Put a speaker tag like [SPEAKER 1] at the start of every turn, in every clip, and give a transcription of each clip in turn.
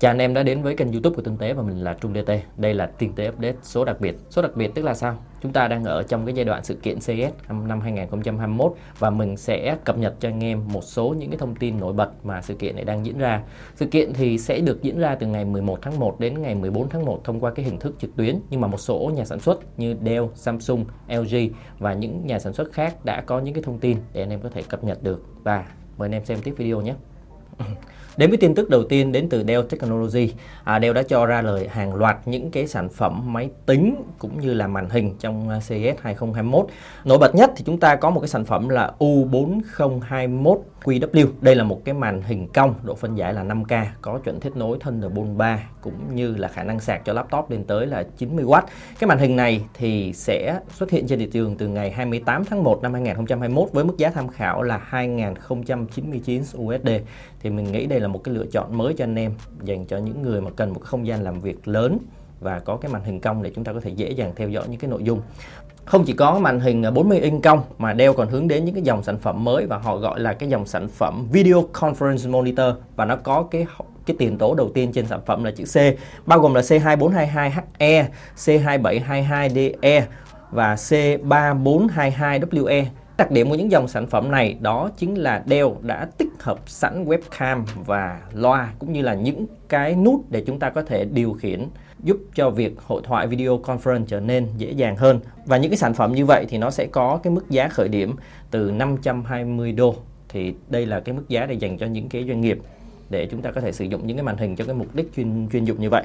[SPEAKER 1] Chào anh em đã đến với kênh youtube của Tinh tế và mình là Trung DT. Đây là Tinh tế Update số đặc biệt. Số đặc biệt tức là sao? Chúng ta đang ở trong cái giai đoạn sự kiện CS năm 2021 và mình sẽ cập nhật cho anh em một số những cái thông tin nổi bật mà sự kiện này đang diễn ra. Sự kiện thì sẽ được diễn ra từ ngày 11 tháng 1 đến ngày 14 tháng 1 thông qua cái hình thức trực tuyến nhưng mà một số nhà sản xuất như Dell, Samsung, LG và những nhà sản xuất khác đã có những cái thông tin để anh em có thể cập nhật được và mời anh em xem tiếp video nhé. Đến với tin tức đầu tiên đến từ Dell Technology, à, Dell đã cho ra lời hàng loạt những cái sản phẩm máy tính cũng như là màn hình trong à, CES 2021. Nổi bật nhất thì chúng ta có một cái sản phẩm là U4021 QW. Đây là một cái màn hình cong, độ phân giải là 5K, có chuẩn kết nối Thunderbolt 3 cũng như là khả năng sạc cho laptop lên tới là 90W. Cái màn hình này thì sẽ xuất hiện trên thị trường từ ngày 28 tháng 1 năm 2021 với mức giá tham khảo là 2099 USD. Thì thì mình nghĩ đây là một cái lựa chọn mới cho anh em dành cho những người mà cần một không gian làm việc lớn và có cái màn hình cong để chúng ta có thể dễ dàng theo dõi những cái nội dung. Không chỉ có màn hình à, 40 inch cong mà Dell còn hướng đến những cái dòng sản phẩm mới và họ gọi là cái dòng sản phẩm Video Conference Monitor. Và nó có cái cái tiền tố đầu tiên trên sản phẩm là chữ C bao gồm là C2422HE, C2722DE và C3422WE Đặc điểm của những dòng sản phẩm này đó chính là Dell đã tích hợp sẵn webcam và loa cũng như là những cái nút để chúng ta có thể điều khiển, giúp cho việc hội thoại video conference trở nên dễ dàng hơn. Và những cái sản phẩm như vậy thì nó sẽ có cái mức giá khởi điểm từ 520 đô. Thì đây là cái mức giá để dành cho những cái doanh nghiệp để chúng ta có thể sử dụng những cái màn hình cho cái mục đích chuyên chuyên dụng như vậy.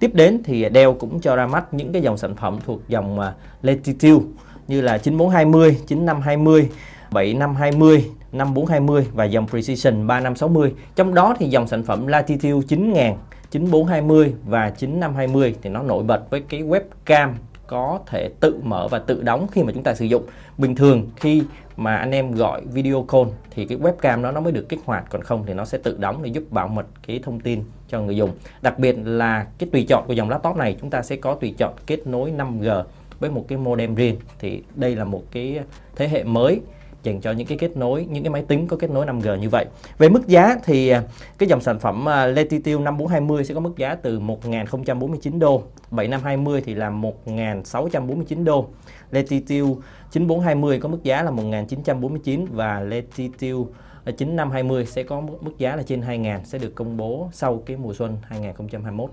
[SPEAKER 1] Tiếp đến thì Dell cũng cho ra mắt những cái dòng sản phẩm thuộc dòng à, Latitude như là 9420, 9520, 7520, 5420 và dòng Precision 3560. Trong đó thì dòng sản phẩm Latitude 9000, 9420 và 9520 thì nó nổi bật với cái webcam có thể tự mở và tự đóng khi mà chúng ta sử dụng. Bình thường khi mà anh em gọi video call thì cái webcam đó nó mới được kích hoạt còn không thì nó sẽ tự đóng để giúp bảo mật cái thông tin cho người dùng. Đặc biệt là cái tùy chọn của dòng laptop này chúng ta sẽ có tùy chọn kết nối 5G với một cái modem riêng thì đây là một cái thế hệ mới dành cho những cái kết nối những cái máy tính có kết nối 5G như vậy. Về mức giá thì à, cái dòng sản phẩm à, Latitude 5420 sẽ có mức giá từ 1049 đô, 7520 thì là 1649 đô. Latitude 9420 có mức giá là 1949 và Latitude 9520 à, sẽ có mức giá là trên 2000 sẽ được công bố sau cái mùa xuân 2021.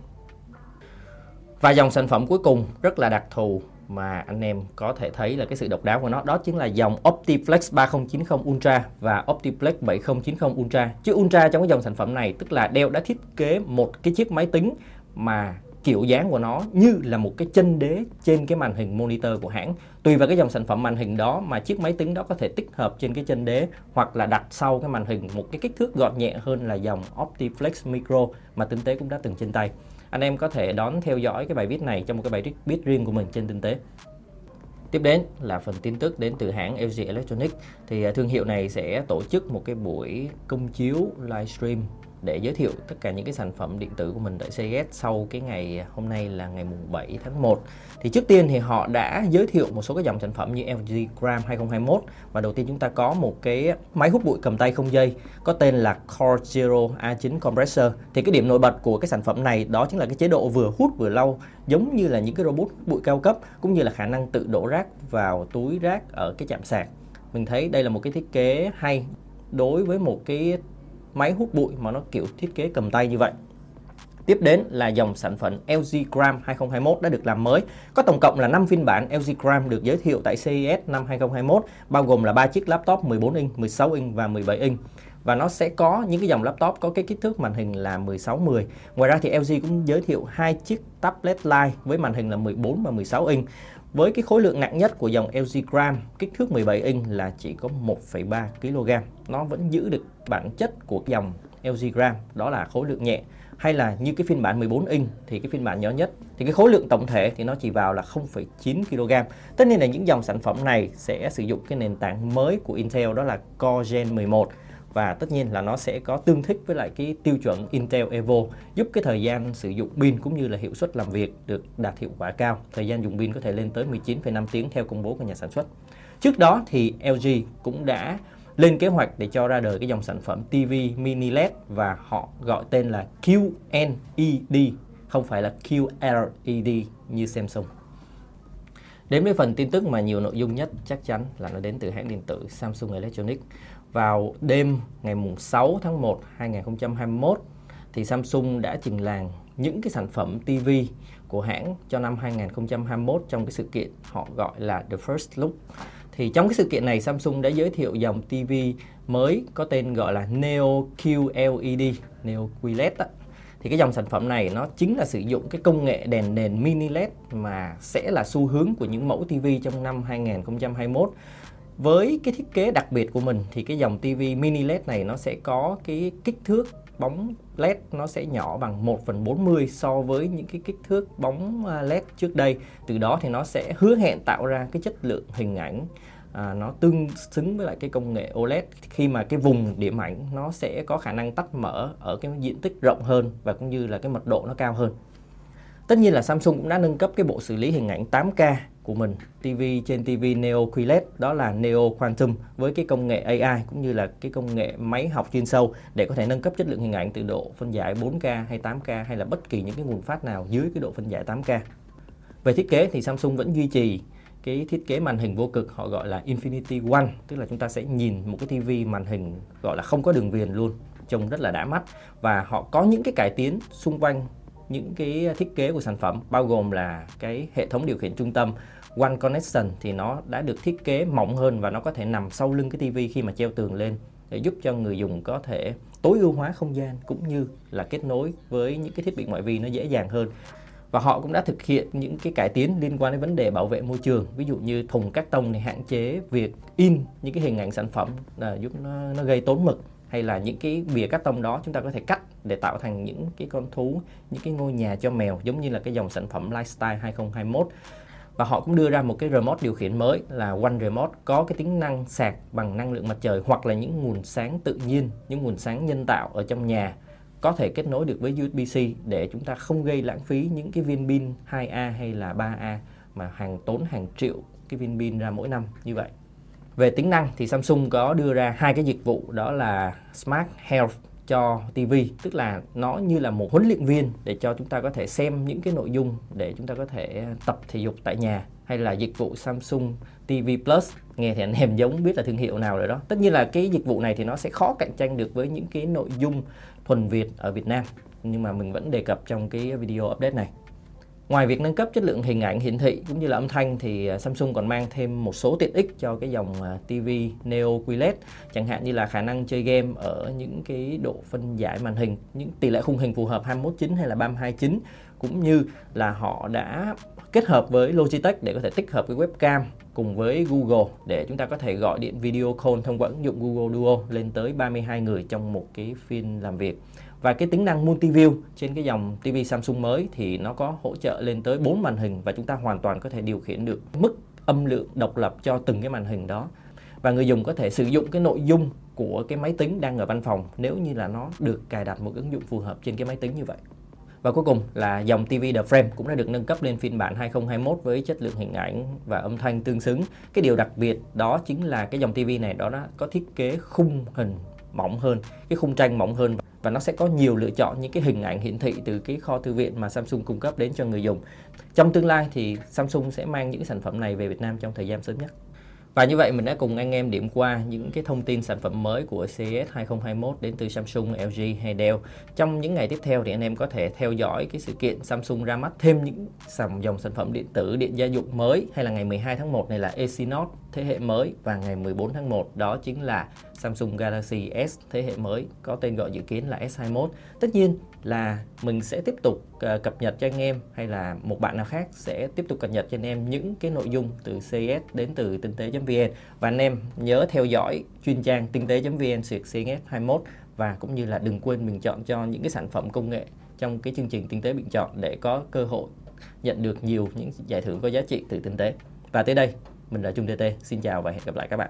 [SPEAKER 1] Và dòng sản phẩm cuối cùng rất là đặc thù mà anh em có thể thấy là cái sự độc đáo của nó, đó chính là dòng Optiflex 3090 Ultra và Optiflex 7090 Ultra. Chứ Ultra trong cái dòng sản phẩm này, tức là Dell đã thiết kế một cái chiếc máy tính mà kiểu dáng của nó như là một cái chân đế trên cái màn hình monitor của hãng. Tùy vào cái dòng sản phẩm màn hình đó mà chiếc máy tính đó có thể tích hợp trên cái chân đế hoặc là đặt sau cái màn hình một cái kích thước gọn nhẹ hơn là dòng Optiflex Micro mà tinh tế cũng đã từng trên tay anh em có thể đón theo dõi cái bài viết này trong một cái bài viết riêng của mình trên tinh tế. Tiếp đến là phần tin tức đến từ hãng LG Electronics thì à, thương hiệu này sẽ tổ chức một cái buổi công chiếu livestream để giới thiệu tất cả những cái sản phẩm điện tử của mình tại CES sau cái ngày, hôm nay là ngày mùng 7 tháng 1 thì trước tiên thì họ đã giới thiệu một số cái dòng sản phẩm như LG Gram 2021 và đầu tiên chúng ta có một cái máy hút bụi cầm tay không dây, có tên là Core Zero A9 Compressor. Thì cái điểm nổi bật của cái sản phẩm này đó chính là cái chế độ vừa hút vừa lau, giống như là những cái robot bụi cao cấp cũng như là khả năng tự đổ rác vào túi rác ở cái chạm sạc. Mình thấy đây là một cái thiết kế hay đối với một cái máy hút bụi mà nó kiểu thiết kế cầm tay như vậy. Tiếp đến là dòng sản phẩm LG Gram 2021 đã được làm mới. Có tổng cộng là 5 phiên bản LG Gram được giới thiệu tại CES năm 2021, bao gồm là 3 chiếc laptop 14 inch, 16 inch và 17 inch. Và nó sẽ có những cái dòng laptop có cái kích thước màn hình là 16-10. Ngoài ra thì LG cũng giới thiệu hai chiếc tablet Lite với màn hình là 14 và 16 inch. Với cái khối lượng nặng nhất của dòng LG Gram kích thước 17 inch là chỉ có 1,3 kg. Nó vẫn giữ được bản chất của dòng LG Gram đó là khối lượng nhẹ hay là như cái phiên bản 14 inch thì cái phiên bản nhỏ nhất thì cái khối lượng tổng thể thì nó chỉ vào là 0,9 kg. Tất nhiên là những dòng sản phẩm này sẽ sử dụng cái nền tảng mới của Intel đó là Core Gen 11 và tất nhiên là nó sẽ có tương thích với lại cái tiêu chuẩn Intel Evo giúp cái thời gian sử dụng pin cũng như là hiệu suất làm việc được đạt hiệu quả cao. Thời gian dùng pin có thể lên tới 19,5 tiếng theo công bố của nhà sản xuất. Trước đó thì LG cũng đã lên kế hoạch để cho ra đời cái dòng sản phẩm TV mini LED và họ gọi tên là QNED không phải là QLED như Samsung. Đến với phần tin tức mà nhiều nội dung nhất chắc chắn là nó đến từ hãng điện tử Samsung Electronics. Vào đêm ngày 6 tháng 1 2021 thì Samsung đã trình làng những cái sản phẩm TV của hãng cho năm 2021 trong cái sự kiện họ gọi là The First Look. Thì trong cái sự kiện này Samsung đã giới thiệu dòng TV mới có tên gọi là Neo QLED, Neo QLED á. Thì cái dòng sản phẩm này nó chính là sử dụng cái công nghệ đèn nền mini LED mà sẽ là xu hướng của những mẫu TV trong năm 2021 với cái thiết kế đặc biệt của mình thì cái dòng TV mini LED này nó sẽ có cái kích thước bóng LED nó sẽ nhỏ bằng 1 phần 40 so với những cái kích thước bóng à, LED trước đây. Từ đó thì nó sẽ hứa hẹn tạo ra cái chất lượng hình ảnh à, nó tương xứng với lại cái công nghệ OLED khi mà cái vùng điểm ảnh nó sẽ có khả năng tách mở ở cái diện tích rộng hơn và cũng như là cái mật độ nó cao hơn. Tất nhiên là Samsung cũng đã nâng cấp cái bộ xử lý hình ảnh 8K của mình TV trên TV Neo QLED đó là Neo Quantum với cái công nghệ AI cũng như là cái công nghệ máy học chuyên sâu để có thể nâng cấp chất lượng hình ảnh từ độ phân giải 4K hay 8K hay là bất kỳ những cái nguồn phát nào dưới cái độ phân giải 8K. Về thiết kế thì Samsung vẫn duy trì cái thiết kế màn hình vô cực họ gọi là Infinity One, tức là chúng ta sẽ nhìn một cái TV màn hình gọi là không có đường viền luôn, trông rất là đã mắt. Và họ có những cái cải tiến xung quanh những cái thiết kế của sản phẩm, bao gồm là cái hệ thống điều khiển trung tâm One Connection thì nó đã được thiết kế mỏng hơn và nó có thể nằm sau lưng cái TV khi mà treo tường lên để giúp cho người dùng có thể tối ưu hóa không gian cũng như là kết nối với những cái thiết bị ngoại vi nó dễ dàng hơn và họ cũng đã thực hiện những cái cải tiến liên quan đến vấn đề bảo vệ môi trường. Ví dụ như thùng cắt tông này hạn chế việc in những cái hình ảnh sản phẩm là giúp nó, nó gây tốn mực. Hay là những cái bìa cắt tông đó chúng ta có thể cắt để tạo thành những cái con thú những cái ngôi nhà cho mèo giống như là cái dòng sản phẩm Lifestyle 2021 và họ cũng đưa ra một cái remote điều khiển mới là One Remote có cái tính năng sạc bằng năng lượng mặt trời hoặc là những nguồn sáng tự nhiên, những nguồn sáng nhân tạo ở trong nhà có thể kết nối được với USB-C để chúng ta không gây lãng phí những cái viên pin 2A hay là 3A mà hàng tốn hàng triệu cái viên pin ra mỗi năm như vậy. Về tính năng thì Samsung có đưa ra hai cái dịch vụ, đó là Smart Health cho TV tức là nó như là một huấn luyện viên để cho chúng ta có thể xem những cái nội dung để chúng ta có thể ờ, tập thể dục tại nhà hay là dịch vụ Samsung TV Plus. Nghe thì anh em giống biết là thương hiệu nào rồi đó. Tất nhiên là cái dịch vụ này thì nó sẽ khó cạnh tranh được với những cái nội dung thuần Việt ở Việt Nam. Nhưng mà mình vẫn đề cập trong cái video update này. Ngoài việc nâng cấp chất lượng hình ảnh hiển thị cũng như là âm thanh thì à, Samsung còn mang thêm một số tiện ích cho cái dòng à, TV Neo QLED chẳng hạn như là khả năng chơi game ở những cái độ phân giải màn hình, những tỷ lệ khung hình phù hợp 21:9 hay là 32:9 cũng như là họ đã kết hợp với Logitech để có thể tích hợp cái webcam cùng với Google để chúng ta có thể gọi điện video call thông qua ứng dụng Google Duo lên tới 32 người trong một cái phiên làm việc và cái tính năng multi-view trên cái dòng TV Samsung mới thì nó có hỗ trợ lên tới 4 màn hình và chúng ta hoàn toàn có thể điều khiển được mức âm lượng độc lập cho từng cái màn hình đó và người dùng có thể sử dụng cái nội dung của cái máy tính đang ở văn phòng nếu như là nó được cài đặt một ứng dụng phù hợp trên cái máy tính như vậy. Và cuối cùng là dòng TV The Frame cũng đã được nâng cấp lên phiên bản 2021 với chất lượng hình ảnh và âm thanh tương xứng. Cái điều đặc biệt đó chính là cái dòng TV này đó nó có thiết kế khung hình mỏng hơn, cái khung tranh mỏng hơn và nó sẽ có nhiều lựa chọn những cái hình ảnh hiển thị từ cái kho thư viện mà Samsung cung cấp đến cho người dùng. Trong tương lai thì Samsung sẽ mang những sản phẩm này về Việt Nam trong thời gian sớm nhất. Và như vậy mình đã cùng anh em điểm qua những cái thông tin sản phẩm mới của CES 2021 đến từ Samsung, LG hay Dell. Trong những ngày tiếp theo thì anh em có thể theo dõi cái sự kiện Samsung ra mắt thêm những dòng sản phẩm điện tử, điện gia dụng mới hay là ngày 12 tháng 1 này là Exynos thế hệ mới và ngày 14 tháng 1 đó chính là Samsung Galaxy S thế hệ mới có tên gọi dự kiến là S21. Tất nhiên là mình sẽ tiếp tục uh, cập nhật cho anh em hay là một bạn nào khác sẽ tiếp tục cập nhật cho anh em những cái nội dung từ CS đến từ tinh tế.vn và anh em nhớ theo dõi chuyên trang tinh tế.vn xuyệt CS21 và cũng như là đừng quên bình chọn cho những cái sản phẩm công nghệ trong cái chương trình tinh tế bình chọn để có cơ hội nhận được nhiều những giải thưởng có giá trị từ tinh tế. Và tới đây, mình là Trung TT. Xin chào và hẹn gặp lại các bạn.